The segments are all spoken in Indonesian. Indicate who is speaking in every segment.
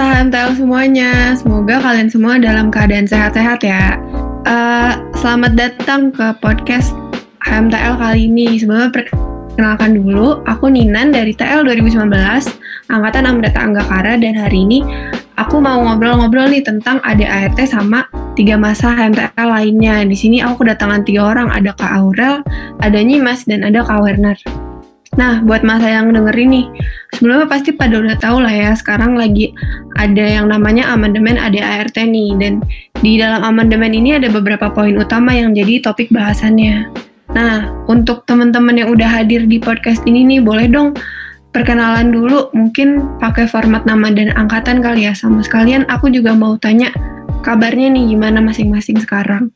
Speaker 1: HMTL semuanya, semoga kalian semua dalam keadaan sehat-sehat ya. Uh, selamat datang ke podcast HMTL kali ini. Sebelumnya perkenalkan dulu, aku Ninan dari TL 2019, Angkatan Amrita Anggakara, dan hari ini aku mau ngobrol-ngobrol nih tentang ADART sama tiga masa HMTL lainnya. Di sini aku kedatangan tiga orang, ada Kak Aurel, ada Nyimas, dan ada Kak Werner. Nah, buat masa yang denger ini, sebelumnya pasti pada udah tahu lah ya, sekarang lagi ada yang namanya amandemen ADART nih, dan di dalam amandemen ini ada beberapa poin utama yang jadi topik bahasannya. Nah, untuk teman-teman yang udah hadir di podcast ini nih, boleh dong perkenalan dulu, mungkin pakai format nama dan angkatan kali ya, sama sekalian aku juga mau tanya kabarnya nih gimana masing-masing sekarang.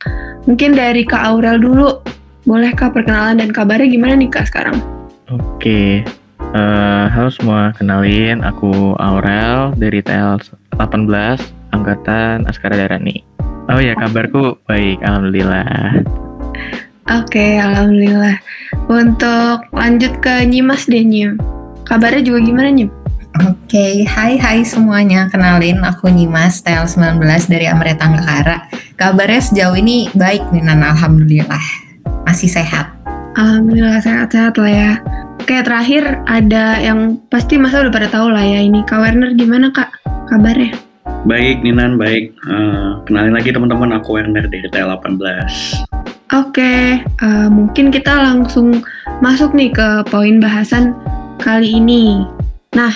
Speaker 1: Mungkin dari Kak Aurel dulu, boleh Kak perkenalan dan kabarnya gimana nih Kak sekarang?
Speaker 2: Oke, uh, halo semua, kenalin aku Aurel dari TL 18 Angkatan Askara Darani. Oh ya, kabarku baik, Alhamdulillah.
Speaker 1: Oke, Alhamdulillah. Untuk lanjut ke Nyimas deh, Nyim. Kabarnya juga gimana, Nyim?
Speaker 3: Oke, okay. hai hai semuanya. Kenalin aku Nyimas, TL 19 dari Amrita Angkara. Kabarnya sejauh ini baik nih, Nana. Alhamdulillah. Masih sehat.
Speaker 1: Alhamdulillah sehat-sehat lah ya. Kayak terakhir ada yang pasti masa udah pada tahu lah ya ini Kak Werner gimana Kak kabarnya?
Speaker 4: Baik Ninan, baik. Uh, kenalin lagi teman-teman aku Werner dari TL18.
Speaker 1: Oke, okay, uh, eh, mungkin kita langsung masuk nih ke poin bahasan kali ini. Nah,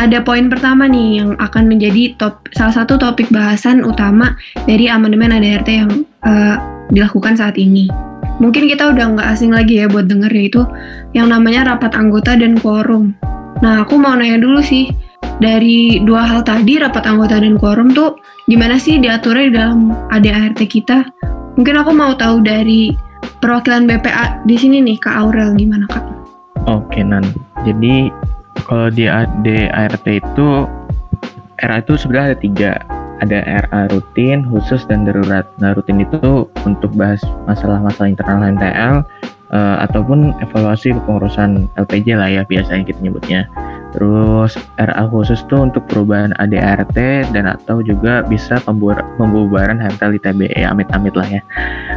Speaker 1: ada poin pertama nih yang akan menjadi top salah satu topik bahasan utama dari amandemen ADRT yang uh, dilakukan saat ini mungkin kita udah nggak asing lagi ya buat denger yaitu yang namanya rapat anggota dan quorum. Nah, aku mau nanya dulu sih, dari dua hal tadi, rapat anggota dan quorum tuh gimana sih diaturnya di dalam ADART kita? Mungkin aku mau tahu dari perwakilan BPA di sini nih, Kak Aurel, gimana Kak?
Speaker 2: Oke, Nan. Jadi, kalau di ADART itu, RA itu sebenarnya ada tiga ada RA rutin, khusus, dan darurat. Nah, rutin itu untuk bahas masalah-masalah internal MTL uh, eh, ataupun evaluasi kepengurusan LPJ lah ya biasanya kita nyebutnya. Terus RA khusus tuh untuk perubahan ADRT dan atau juga bisa pembubaran HMTL ITB ya amit-amit lah ya.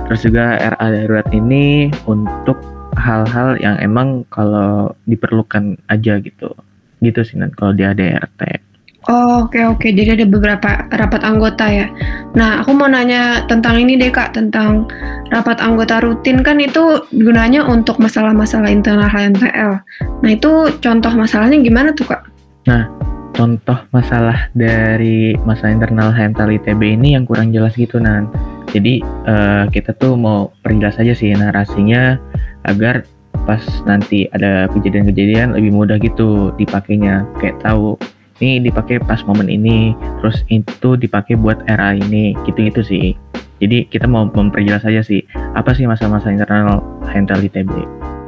Speaker 2: Terus juga RA darurat ini untuk hal-hal yang emang kalau diperlukan aja gitu. Gitu sih kalau di ADRT.
Speaker 1: Oh, oke okay, oke. Okay. Jadi ada beberapa rapat anggota ya. Nah, aku mau nanya tentang ini deh Kak, tentang rapat anggota rutin kan itu gunanya untuk masalah-masalah internal HMTL. Nah, itu contoh masalahnya gimana tuh Kak?
Speaker 2: Nah, contoh masalah dari masalah internal HMTL ITB ini yang kurang jelas gitu Nan. Jadi uh, kita tuh mau perjelas aja sih narasinya agar pas nanti ada kejadian-kejadian lebih mudah gitu dipakainya kayak tahu ini dipakai pas momen ini terus itu dipakai buat era ini gitu-gitu sih jadi kita mau memperjelas saja sih apa sih masa-masa internal handle ITB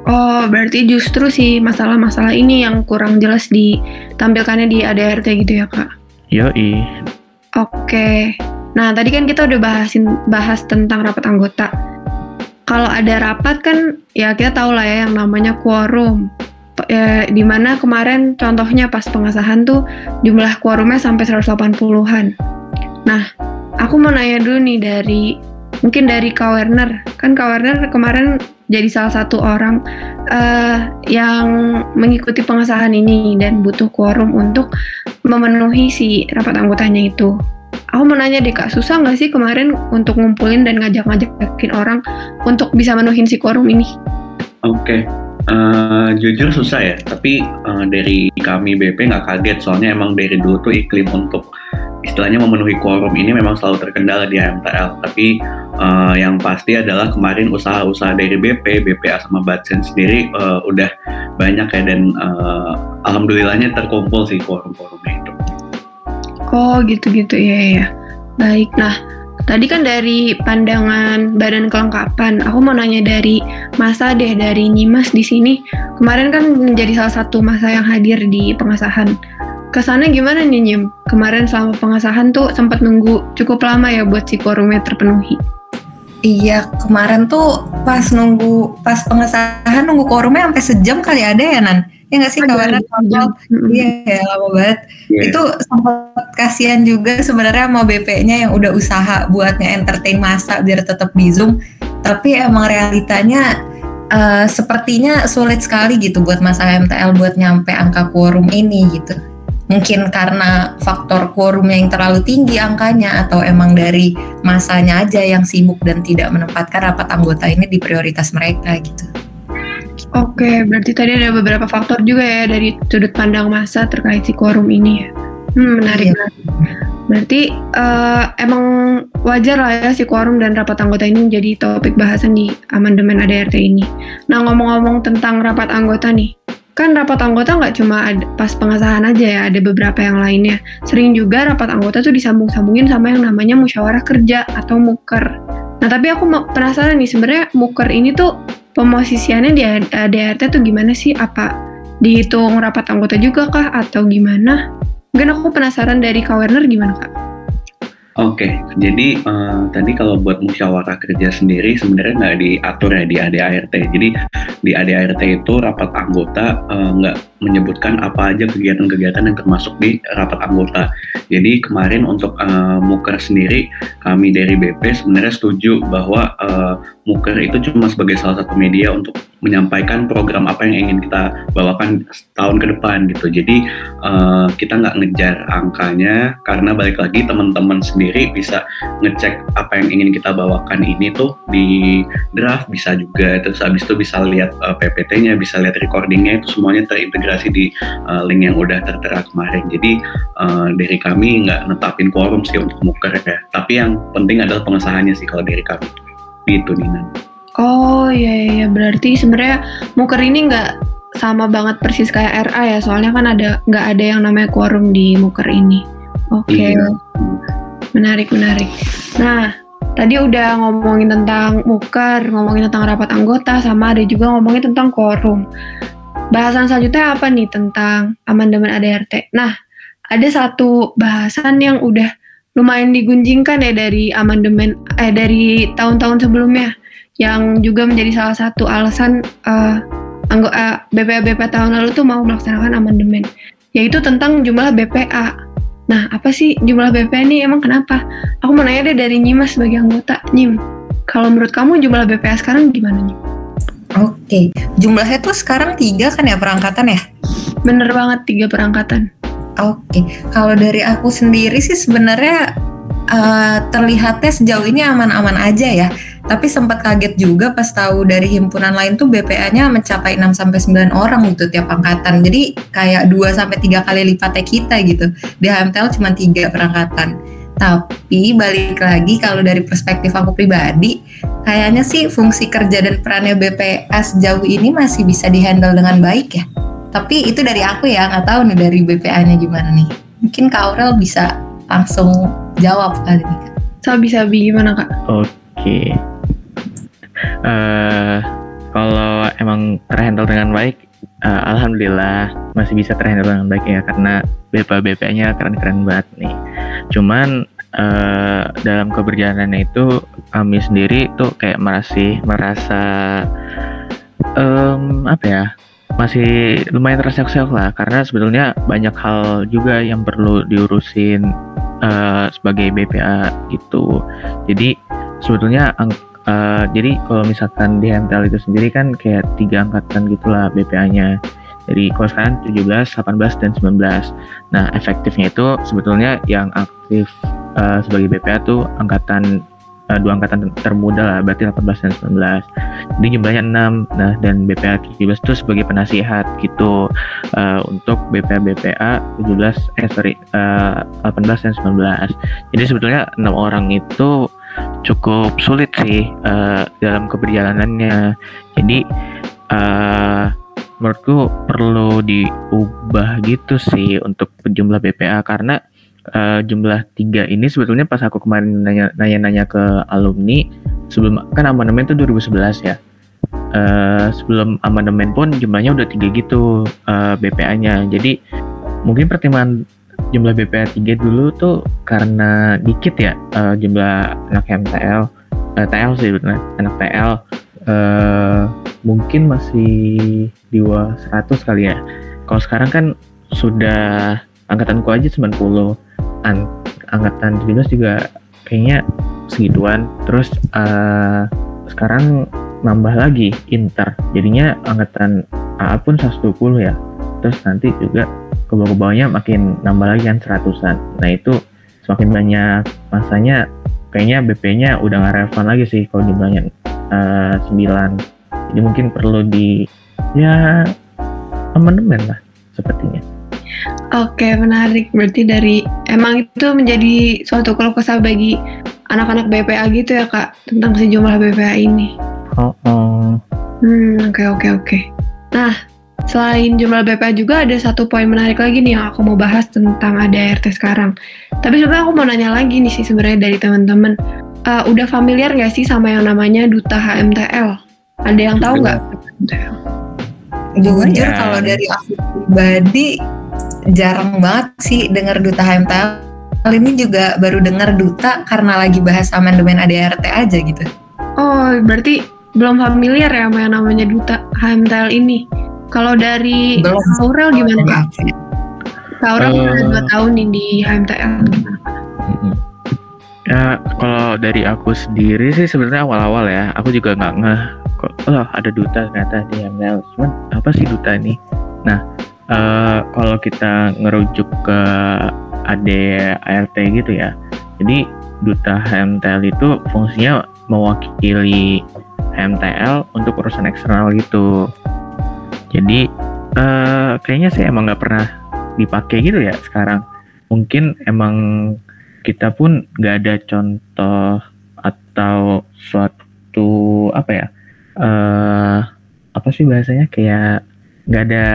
Speaker 1: Oh, berarti justru sih masalah-masalah ini yang kurang jelas ditampilkannya di ADRT gitu ya, Kak?
Speaker 2: Yoi.
Speaker 1: Oke. Nah, tadi kan kita udah bahasin bahas tentang rapat anggota. Kalau ada rapat kan ya kita tahu lah ya yang namanya quorum ya, di mana kemarin contohnya pas pengesahan tuh jumlah quorumnya sampai 180-an. Nah, aku mau nanya dulu nih dari mungkin dari Kak Werner. Kan Kak Werner kemarin jadi salah satu orang uh, yang mengikuti pengesahan ini dan butuh quorum untuk memenuhi si rapat anggotanya itu. Aku mau nanya deh kak, susah nggak sih kemarin untuk ngumpulin dan ngajak-ngajakin orang untuk bisa menuhin si quorum ini?
Speaker 4: Oke, okay. Uh, jujur susah ya, tapi uh, dari kami BP nggak kaget soalnya emang dari dulu tuh iklim untuk istilahnya memenuhi quorum ini memang selalu terkendala di MTL. Tapi uh, yang pasti adalah kemarin usaha-usaha dari BP, BPA sama Batsen sendiri uh, udah banyak ya dan uh, alhamdulillahnya terkumpul sih quorum-quorumnya itu.
Speaker 1: Oh gitu-gitu ya ya. Baik, nah Tadi kan dari pandangan badan kelengkapan, aku mau nanya dari masa deh dari Nyimas di sini. Kemarin kan menjadi salah satu masa yang hadir di pengesahan. Kesannya gimana nih Nyim? Kemarin selama pengesahan tuh sempat nunggu cukup lama ya buat si quorumnya terpenuhi.
Speaker 3: Iya, kemarin tuh pas nunggu pas pengesahan nunggu quorumnya sampai sejam kali ada ya Nan. Ya nggak sih kawannya total? Iya ya lama banget. Yeah. Itu sempat kasihan juga sebenarnya sama BP-nya yang udah usaha buat nge-entertain masa biar tetap di Zoom. Tapi emang realitanya uh, sepertinya sulit sekali gitu buat masa MTL buat nyampe angka quorum ini gitu. Mungkin karena faktor quorum yang terlalu tinggi angkanya atau emang dari masanya aja yang sibuk dan tidak menempatkan rapat anggota ini di prioritas mereka gitu.
Speaker 1: Oke, berarti tadi ada beberapa faktor juga ya dari sudut pandang masa terkait si quorum ini ya. Hmm, menarik. Iya. Berarti uh, emang wajar lah ya si quorum dan rapat anggota ini menjadi topik bahasan di amandemen ADRT ini. Nah ngomong-ngomong tentang rapat anggota nih, kan rapat anggota nggak cuma ada pas pengesahan aja ya, ada beberapa yang lainnya. Sering juga rapat anggota tuh disambung-sambungin sama yang namanya musyawarah kerja atau muker. Nah tapi aku penasaran nih sebenarnya muker ini tuh pemosisiannya di ADRT tuh gimana sih? Apa dihitung rapat anggota juga kah atau gimana? Mungkin aku penasaran dari Kak Werner gimana Kak?
Speaker 4: Oke, okay, jadi uh, tadi kalau buat musyawarah kerja sendiri sebenarnya nggak diatur ya di ADART. Jadi di ADART itu rapat anggota uh, menyebutkan apa aja kegiatan-kegiatan yang termasuk di rapat anggota. Jadi kemarin untuk uh, Muker sendiri, kami dari BP sebenarnya setuju bahwa uh, Muker itu cuma sebagai salah satu media untuk menyampaikan program apa yang ingin kita bawakan tahun ke depan gitu. Jadi uh, kita nggak ngejar angkanya karena balik lagi teman-teman sendiri bisa ngecek apa yang ingin kita bawakan ini tuh di draft bisa juga. Terus abis itu bisa lihat uh, PPT-nya, bisa lihat recordingnya itu semuanya terintegrasi di uh, link yang udah tertera kemarin. Jadi uh, dari kami nggak netapin quorum sih untuk muker ya. Tapi yang penting adalah pengesahannya sih kalau dari kami. Gitu Nina.
Speaker 1: Oh iya, iya iya berarti sebenarnya muker ini nggak sama banget persis kayak RA ya soalnya kan ada nggak ada yang namanya quorum di muker ini. Oke, okay. iya. menarik menarik. Nah tadi udah ngomongin tentang muker, ngomongin tentang rapat anggota, sama ada juga ngomongin tentang quorum. Bahasan selanjutnya apa nih tentang amandemen ADRT? Nah, ada satu bahasan yang udah lumayan digunjingkan ya dari amandemen eh dari tahun-tahun sebelumnya yang juga menjadi salah satu alasan uh, anggota uh, BPA BPA tahun lalu tuh mau melaksanakan amandemen yaitu tentang jumlah BPA. Nah, apa sih jumlah BPA ini emang kenapa? Aku mau nanya deh dari Nyimas sebagai anggota. Nyim, kalau menurut kamu jumlah BPA sekarang gimana Nyim?
Speaker 3: Oke, jumlahnya tuh sekarang tiga kan ya perangkatan ya?
Speaker 1: Bener banget tiga perangkatan.
Speaker 3: Oke, kalau dari aku sendiri sih sebenarnya uh, terlihatnya sejauh ini aman-aman aja ya. Tapi sempat kaget juga pas tahu dari himpunan lain tuh BPA-nya mencapai 6 sampai 9 orang gitu tiap angkatan. Jadi kayak 2 sampai 3 kali lipatnya kita gitu. Di HMTL cuma 3 perangkatan. Tapi balik lagi kalau dari perspektif aku pribadi, kayaknya sih fungsi kerja dan perannya BPA sejauh ini masih bisa dihandle dengan baik ya. Tapi itu dari aku ya, nggak tahu nih dari BPA-nya gimana nih. Mungkin Kak Aurel bisa langsung jawab kali ini.
Speaker 1: Sabi-sabi gimana Kak?
Speaker 2: Oke. Okay. Uh, eh, kalau emang terhandle dengan baik, uh, alhamdulillah masih bisa terhandle dengan baik ya karena BPA BPA-nya keren-keren banget nih. Cuman uh, dalam keberjalanannya itu kami sendiri tuh kayak masih merasa um, apa ya masih lumayan terseok-seok lah karena sebetulnya banyak hal juga yang perlu diurusin uh, sebagai BPA gitu. Jadi sebetulnya uh, jadi kalau misalkan di MTL itu sendiri kan kayak tiga angkatan gitulah BPA-nya. Jadi kalau sekarang 17, 18, dan 19. Nah, efektifnya itu sebetulnya yang aktif uh, sebagai BPA tuh angkatan uh, dua angkatan termuda lah, berarti 18 dan 19. Jadi jumlahnya 6. Nah, dan BPA 17 itu sebagai penasihat gitu uh, untuk BPA BPA 17 eh sorry uh, 18 dan 19. Jadi sebetulnya enam orang itu cukup sulit sih uh, dalam keberjalanannya. Jadi uh, menurutku perlu diubah gitu sih untuk jumlah BPA karena uh, jumlah tiga ini sebetulnya pas aku kemarin nanya-nanya ke alumni sebelum kan amandemen itu 2011 ya. Uh, sebelum amandemen pun jumlahnya udah tiga gitu uh, BPA-nya. Jadi mungkin pertimbangan jumlah BPA 3 dulu tuh karena dikit ya uh, jumlah anak MTL, uh, TL sih anak TL uh, mungkin masih di 100 kali ya. Kalau sekarang kan sudah angkatanku aja 90 An angkatan 17 juga kayaknya segituan. Terus uh, sekarang nambah lagi inter. Jadinya angkatan AA pun 120 ya. Terus nanti juga ke bawah-bawahnya makin nambah lagi kan seratusan. Nah itu semakin banyak masanya kayaknya BP-nya udah nggak relevan lagi sih kalau jumlahnya uh, 9 jadi mungkin perlu di ya amandemen lah sepertinya
Speaker 1: Oke, menarik. Berarti dari emang itu menjadi suatu keluh kesah bagi anak-anak BPA gitu ya kak tentang si jumlah BPA ini.
Speaker 2: Oh, oh.
Speaker 1: Hmm, oke oke oke. Nah, selain jumlah BPA juga ada satu poin menarik lagi nih yang aku mau bahas tentang ADART sekarang. Tapi sebenarnya aku mau nanya lagi nih sih sebenarnya dari teman-teman. Uh, udah familiar nggak sih sama yang namanya duta HMTL? Ada yang tahu nggak?
Speaker 3: Jujur ya. kalau dari aku pribadi jarang banget sih dengar duta HMTL. Kali ini juga baru dengar duta karena lagi bahas amandemen ADRT aja gitu.
Speaker 1: Oh, berarti belum familiar ya sama yang namanya duta HMTL ini. Kalau dari belum. Aurel gimana Kak? Aurel uh, udah dua tahun nih di HMTL gimana
Speaker 2: Ya, kalau dari aku sendiri sih sebenarnya awal-awal ya, aku juga nggak ngeh kok oh ada duta ternyata di HMTL. Cuman apa sih duta ini? Nah, uh, kalau kita ngerujuk ke ADART gitu ya. Jadi duta HMTL itu fungsinya mewakili HMTL untuk urusan eksternal gitu. Jadi uh, kayaknya sih emang nggak pernah dipakai gitu ya sekarang. Mungkin emang kita pun nggak ada contoh atau suatu apa ya? Uh, apa sih bahasanya kayak nggak ada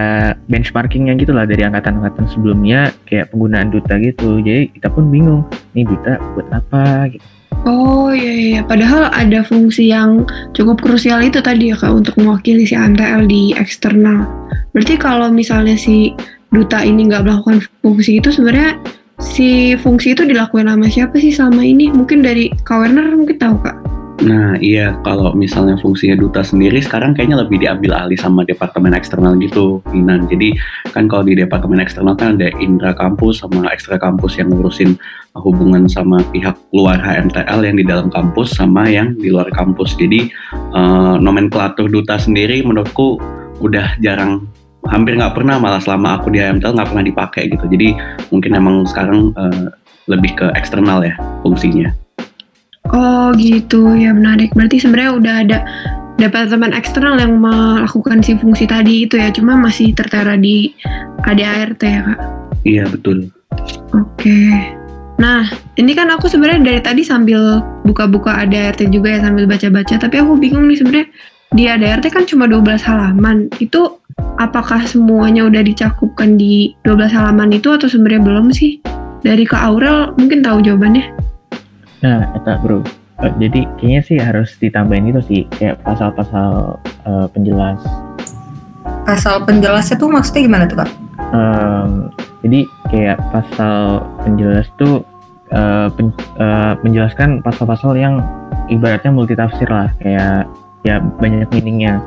Speaker 2: benchmarkingnya gitu lah dari angkatan-angkatan sebelumnya kayak penggunaan duta gitu jadi kita pun bingung nih duta buat apa gitu
Speaker 1: Oh iya, iya iya, padahal ada fungsi yang cukup krusial itu tadi ya kak untuk mewakili si AMTL di eksternal. Berarti kalau misalnya si duta ini nggak melakukan fungsi itu sebenarnya si fungsi itu dilakukan sama siapa sih selama ini? Mungkin dari Kak Werner mungkin tahu kak?
Speaker 4: Nah iya kalau misalnya fungsinya duta sendiri sekarang kayaknya lebih diambil alih sama departemen eksternal gitu Inan. Jadi kan kalau di departemen eksternal kan ada intra kampus sama ekstra kampus yang ngurusin hubungan sama pihak luar HMTL yang di dalam kampus sama yang di luar kampus. Jadi uh, nomenklatur duta sendiri menurutku udah jarang hampir nggak pernah malah selama aku di HMTL nggak pernah dipakai gitu. Jadi mungkin emang sekarang uh, lebih ke eksternal ya fungsinya.
Speaker 1: Oh gitu ya menarik. Berarti sebenarnya udah ada departemen eksternal yang melakukan si fungsi tadi itu ya, cuma masih tertera di ADART ya kak?
Speaker 4: Iya betul.
Speaker 1: Oke. Nah, ini kan aku sebenarnya dari tadi sambil buka-buka ADART juga ya sambil baca-baca, tapi aku bingung nih sebenarnya di ADART kan cuma 12 halaman. Itu apakah semuanya udah dicakupkan di 12 halaman itu atau sebenarnya belum sih? Dari Kak Aurel mungkin tahu jawabannya.
Speaker 2: Nah, eta bro. Uh, jadi kayaknya sih harus ditambahin itu sih kayak pasal-pasal uh, penjelas.
Speaker 3: Pasal penjelasnya tuh maksudnya gimana tuh kak?
Speaker 2: Um, jadi kayak pasal penjelas tuh uh, pen, uh, menjelaskan pasal-pasal yang ibaratnya multitafsir lah kayak ya banyak meaningnya.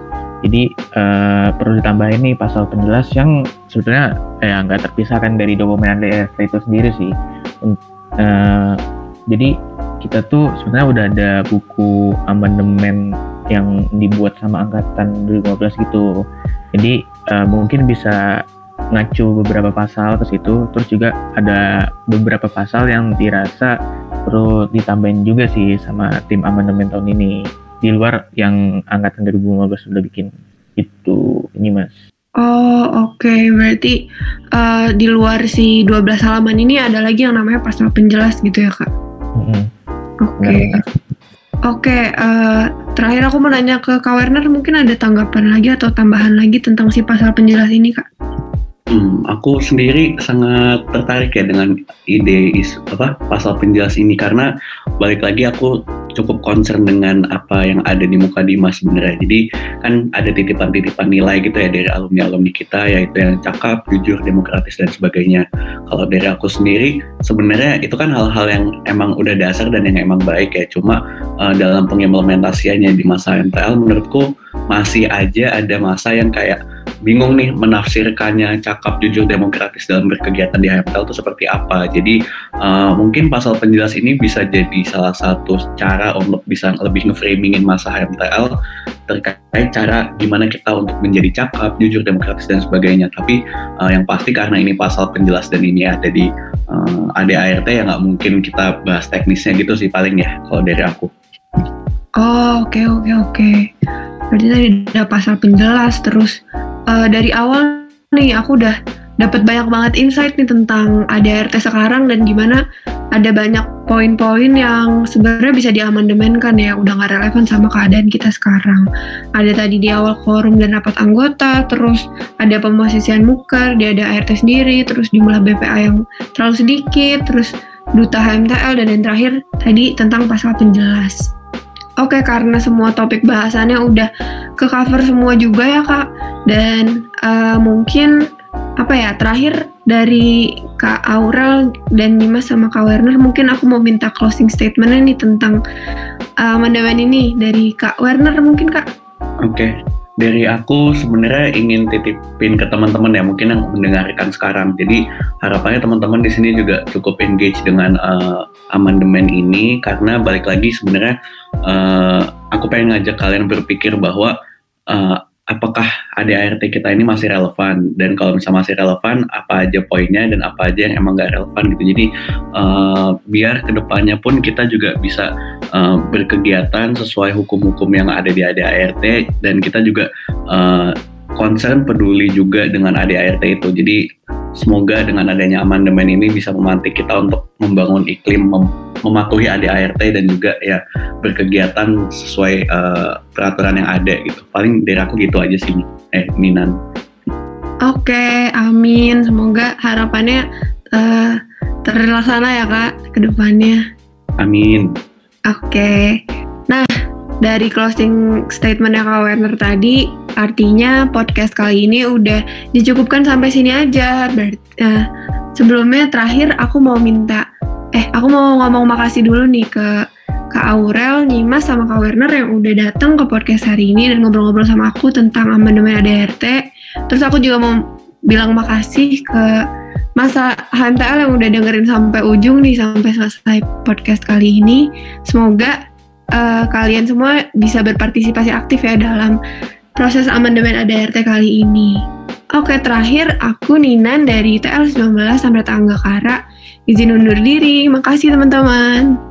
Speaker 2: Jadi uh, perlu ditambahin nih pasal penjelas yang sebetulnya ya nggak terpisahkan dari dokumen DRT itu sendiri sih. Uh, jadi kita tuh sebenarnya udah ada buku amandemen yang dibuat sama angkatan 2015 gitu. Jadi uh, mungkin bisa ngacu beberapa pasal ke situ, terus juga ada beberapa pasal yang dirasa perlu ditambahin juga sih sama tim amandemen tahun ini di luar yang angkatan 2015 sudah bikin itu ini mas.
Speaker 1: Oh oke okay. berarti uh, di luar si 12 halaman ini ada lagi yang namanya pasal penjelas gitu ya kak? Mm -hmm. Oke. Okay. Oke, okay, uh, eh, terakhir aku mau nanya ke Kak Werner, mungkin ada tanggapan lagi atau tambahan lagi tentang si pasal penjelas ini, Kak?
Speaker 4: Hmm, aku sendiri sangat tertarik ya dengan ide is, apa pasal penjelas ini karena balik lagi aku cukup concern dengan apa yang ada di muka Dimas sebenarnya. Jadi kan ada titipan-titipan nilai gitu ya dari alumni-alumni kita yaitu yang cakap, jujur, demokratis dan sebagainya. Kalau dari aku sendiri sebenarnya itu kan hal-hal yang emang udah dasar dan yang emang baik ya. Cuma uh, dalam pengimplementasiannya di masa MTL menurutku masih aja ada masa yang kayak bingung nih menafsirkannya cakap jujur demokratis dalam berkegiatan di HMTL itu seperti apa. Jadi uh, mungkin pasal penjelas ini bisa jadi salah satu cara untuk bisa lebih ngeframingin masa HMTL terkait cara gimana kita untuk menjadi cakap, jujur, demokratis dan sebagainya. Tapi uh, yang pasti karena ini pasal penjelas dan ini ada di uh, ADART ya nggak mungkin kita bahas teknisnya gitu sih paling ya kalau dari aku.
Speaker 1: Oh oke okay, oke okay, oke. Okay. Berarti tadi ada pasal penjelas terus uh, dari awal nih aku udah dapat banyak banget insight nih tentang ADRT sekarang dan gimana ada banyak poin-poin yang sebenarnya bisa diamandemenkan ya udah nggak relevan sama keadaan kita sekarang. Ada tadi di awal quorum dan rapat anggota terus ada pemosisian muker dia ada ART sendiri terus jumlah BPA yang terlalu sedikit terus duta HMTL dan yang terakhir tadi tentang pasal penjelas. Oke, karena semua topik bahasannya udah ke cover semua juga ya kak. Dan uh, mungkin apa ya terakhir dari kak Aurel dan Dimas sama kak Werner mungkin aku mau minta closing statementnya nih tentang uh, ini dari kak Werner mungkin kak.
Speaker 4: Oke, dari aku sebenarnya ingin titipin ke teman-teman ya mungkin yang mendengarkan sekarang. Jadi harapannya teman-teman di sini juga cukup engage dengan uh, amandemen ini karena balik lagi sebenarnya uh, aku pengen ngajak kalian berpikir bahwa uh, apakah ADART kita ini masih relevan? Dan kalau misalnya masih relevan apa aja poinnya dan apa aja yang emang gak relevan gitu? Jadi uh, biar ke depannya pun kita juga bisa uh, berkegiatan sesuai hukum-hukum yang ada di ADART dan kita juga uh, concern peduli juga dengan ADART itu. Jadi semoga dengan adanya amandemen ini bisa memantik kita untuk membangun iklim mem mematuhi ADART dan juga ya berkegiatan sesuai uh, peraturan yang ada gitu. Paling dari aku gitu aja sih. Eh, Minan.
Speaker 1: Oke, amin. Semoga harapannya uh, terlaksana ya kak ke depannya.
Speaker 4: Amin.
Speaker 1: Oke. Nah, dari closing statementnya Kak Werner tadi, artinya podcast kali ini udah dicukupkan sampai sini aja. Berarti, uh, sebelumnya terakhir aku mau minta, eh aku mau ngomong makasih dulu nih ke Kak Aurel, Nyimas, sama Kak Werner yang udah datang ke podcast hari ini dan ngobrol-ngobrol sama aku tentang amandemen ADRT. Terus aku juga mau bilang makasih ke masa HMTL yang udah dengerin sampai ujung nih, sampai selesai podcast kali ini. Semoga uh, kalian semua bisa berpartisipasi aktif ya dalam proses amandemen ADRT kali ini. Oke, terakhir aku Ninan dari TL 19 sampai Tangga Kara. Izin undur diri. Makasih teman-teman.